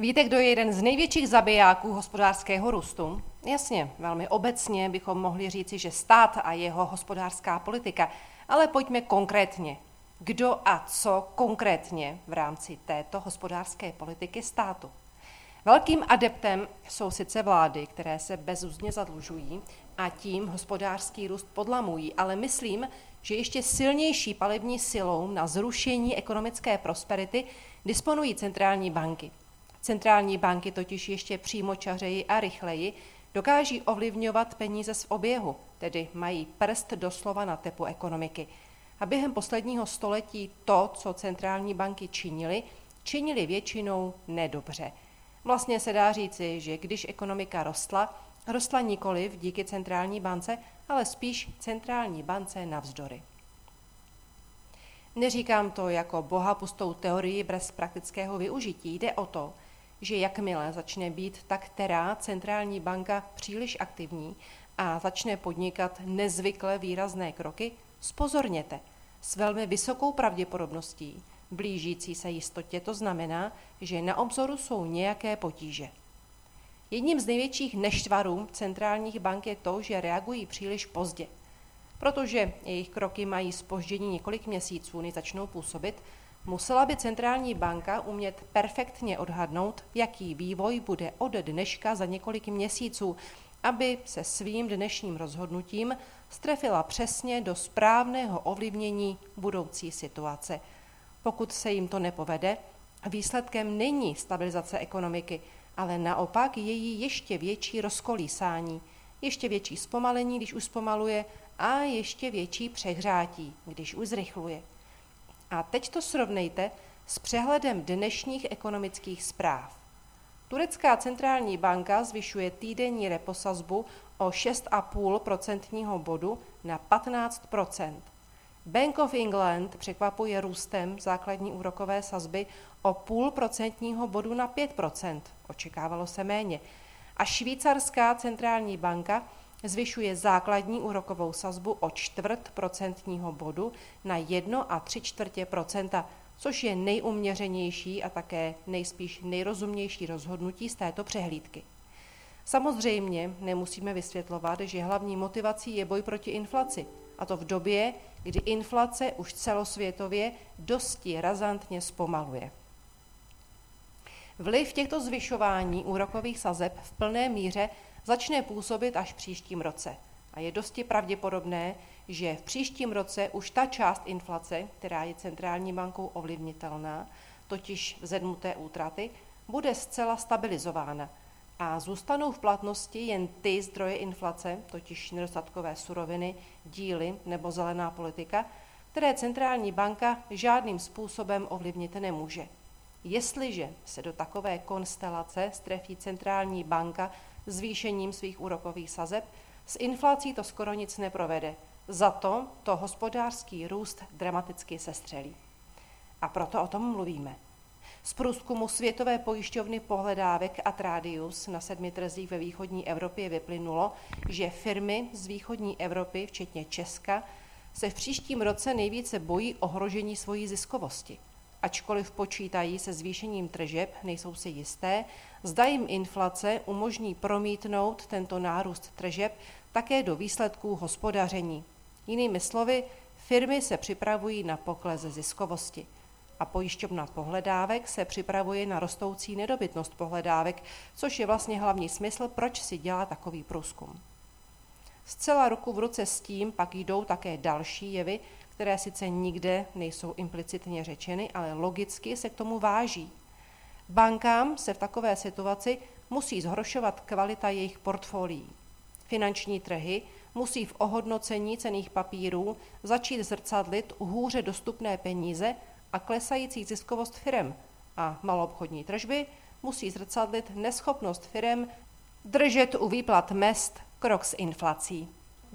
Víte, kdo je jeden z největších zabijáků hospodářského růstu? Jasně, velmi obecně bychom mohli říci, že stát a jeho hospodářská politika, ale pojďme konkrétně. Kdo a co konkrétně v rámci této hospodářské politiky státu? Velkým adeptem jsou sice vlády, které se bezúzně zadlužují a tím hospodářský růst podlamují, ale myslím, že ještě silnější palební silou na zrušení ekonomické prosperity disponují centrální banky. Centrální banky totiž ještě přímočařeji a rychleji dokáží ovlivňovat peníze z oběhu, tedy mají prst doslova na tepu ekonomiky. A během posledního století to, co centrální banky činily, činili většinou nedobře. Vlastně se dá říci, že když ekonomika rostla, rostla nikoliv díky centrální bance, ale spíš centrální bance navzdory. Neříkám to jako boha pustou teorii bez praktického využití. Jde o to, že jakmile začne být ta která centrální banka příliš aktivní a začne podnikat nezvykle výrazné kroky, spozorněte. S velmi vysokou pravděpodobností blížící se jistotě to znamená, že na obzoru jsou nějaké potíže. Jedním z největších neštvarů centrálních bank je to, že reagují příliš pozdě. Protože jejich kroky mají spoždění několik měsíců, než začnou působit, musela by centrální banka umět perfektně odhadnout, jaký vývoj bude od dneška za několik měsíců, aby se svým dnešním rozhodnutím strefila přesně do správného ovlivnění budoucí situace. Pokud se jim to nepovede, výsledkem není stabilizace ekonomiky, ale naopak její ještě větší rozkolísání, ještě větší zpomalení, když už zpomaluje, a ještě větší přehřátí, když už zrychluje. A teď to srovnejte s přehledem dnešních ekonomických zpráv. Turecká centrální banka zvyšuje týdenní reposazbu o 6,5% bodu na 15% Bank of England překvapuje růstem základní úrokové sazby o půl procentního bodu na 5% očekávalo se méně. A švýcarská centrální banka zvyšuje základní úrokovou sazbu o čtvrt procentního bodu na 1 a 3 čtvrtě procenta, což je nejuměřenější a také nejspíš nejrozumnější rozhodnutí z této přehlídky. Samozřejmě nemusíme vysvětlovat, že hlavní motivací je boj proti inflaci, a to v době, kdy inflace už celosvětově dosti razantně zpomaluje. Vliv těchto zvyšování úrokových sazeb v plné míře začne působit až v příštím roce. A je dosti pravděpodobné, že v příštím roce už ta část inflace, která je centrální bankou ovlivnitelná, totiž vzedmuté útraty, bude zcela stabilizována a zůstanou v platnosti jen ty zdroje inflace, totiž nedostatkové suroviny, díly nebo zelená politika, které centrální banka žádným způsobem ovlivnit nemůže. Jestliže se do takové konstelace strefí centrální banka zvýšením svých úrokových sazeb, s inflací to skoro nic neprovede. Za to to hospodářský růst dramaticky sestřelí. A proto o tom mluvíme. Z průzkumu Světové pojišťovny pohledávek a na sedmi trzích ve východní Evropě vyplynulo, že firmy z východní Evropy, včetně Česka, se v příštím roce nejvíce bojí ohrožení svojí ziskovosti. Ačkoliv počítají se zvýšením tržeb, nejsou si jisté, zda jim inflace umožní promítnout tento nárůst tržeb také do výsledků hospodaření. Jinými slovy, firmy se připravují na pokles ziskovosti a pojišťovna pohledávek se připravuje na rostoucí nedobytnost pohledávek, což je vlastně hlavní smysl, proč si dělá takový průzkum. Zcela ruku v ruce s tím pak jdou také další jevy, které sice nikde nejsou implicitně řečeny, ale logicky se k tomu váží. Bankám se v takové situaci musí zhoršovat kvalita jejich portfolií. Finanční trhy musí v ohodnocení cených papírů začít zrcadlit hůře dostupné peníze a klesající ziskovost firem a maloobchodní tržby musí zrcadlit neschopnost firem držet u výplat mest krok s inflací.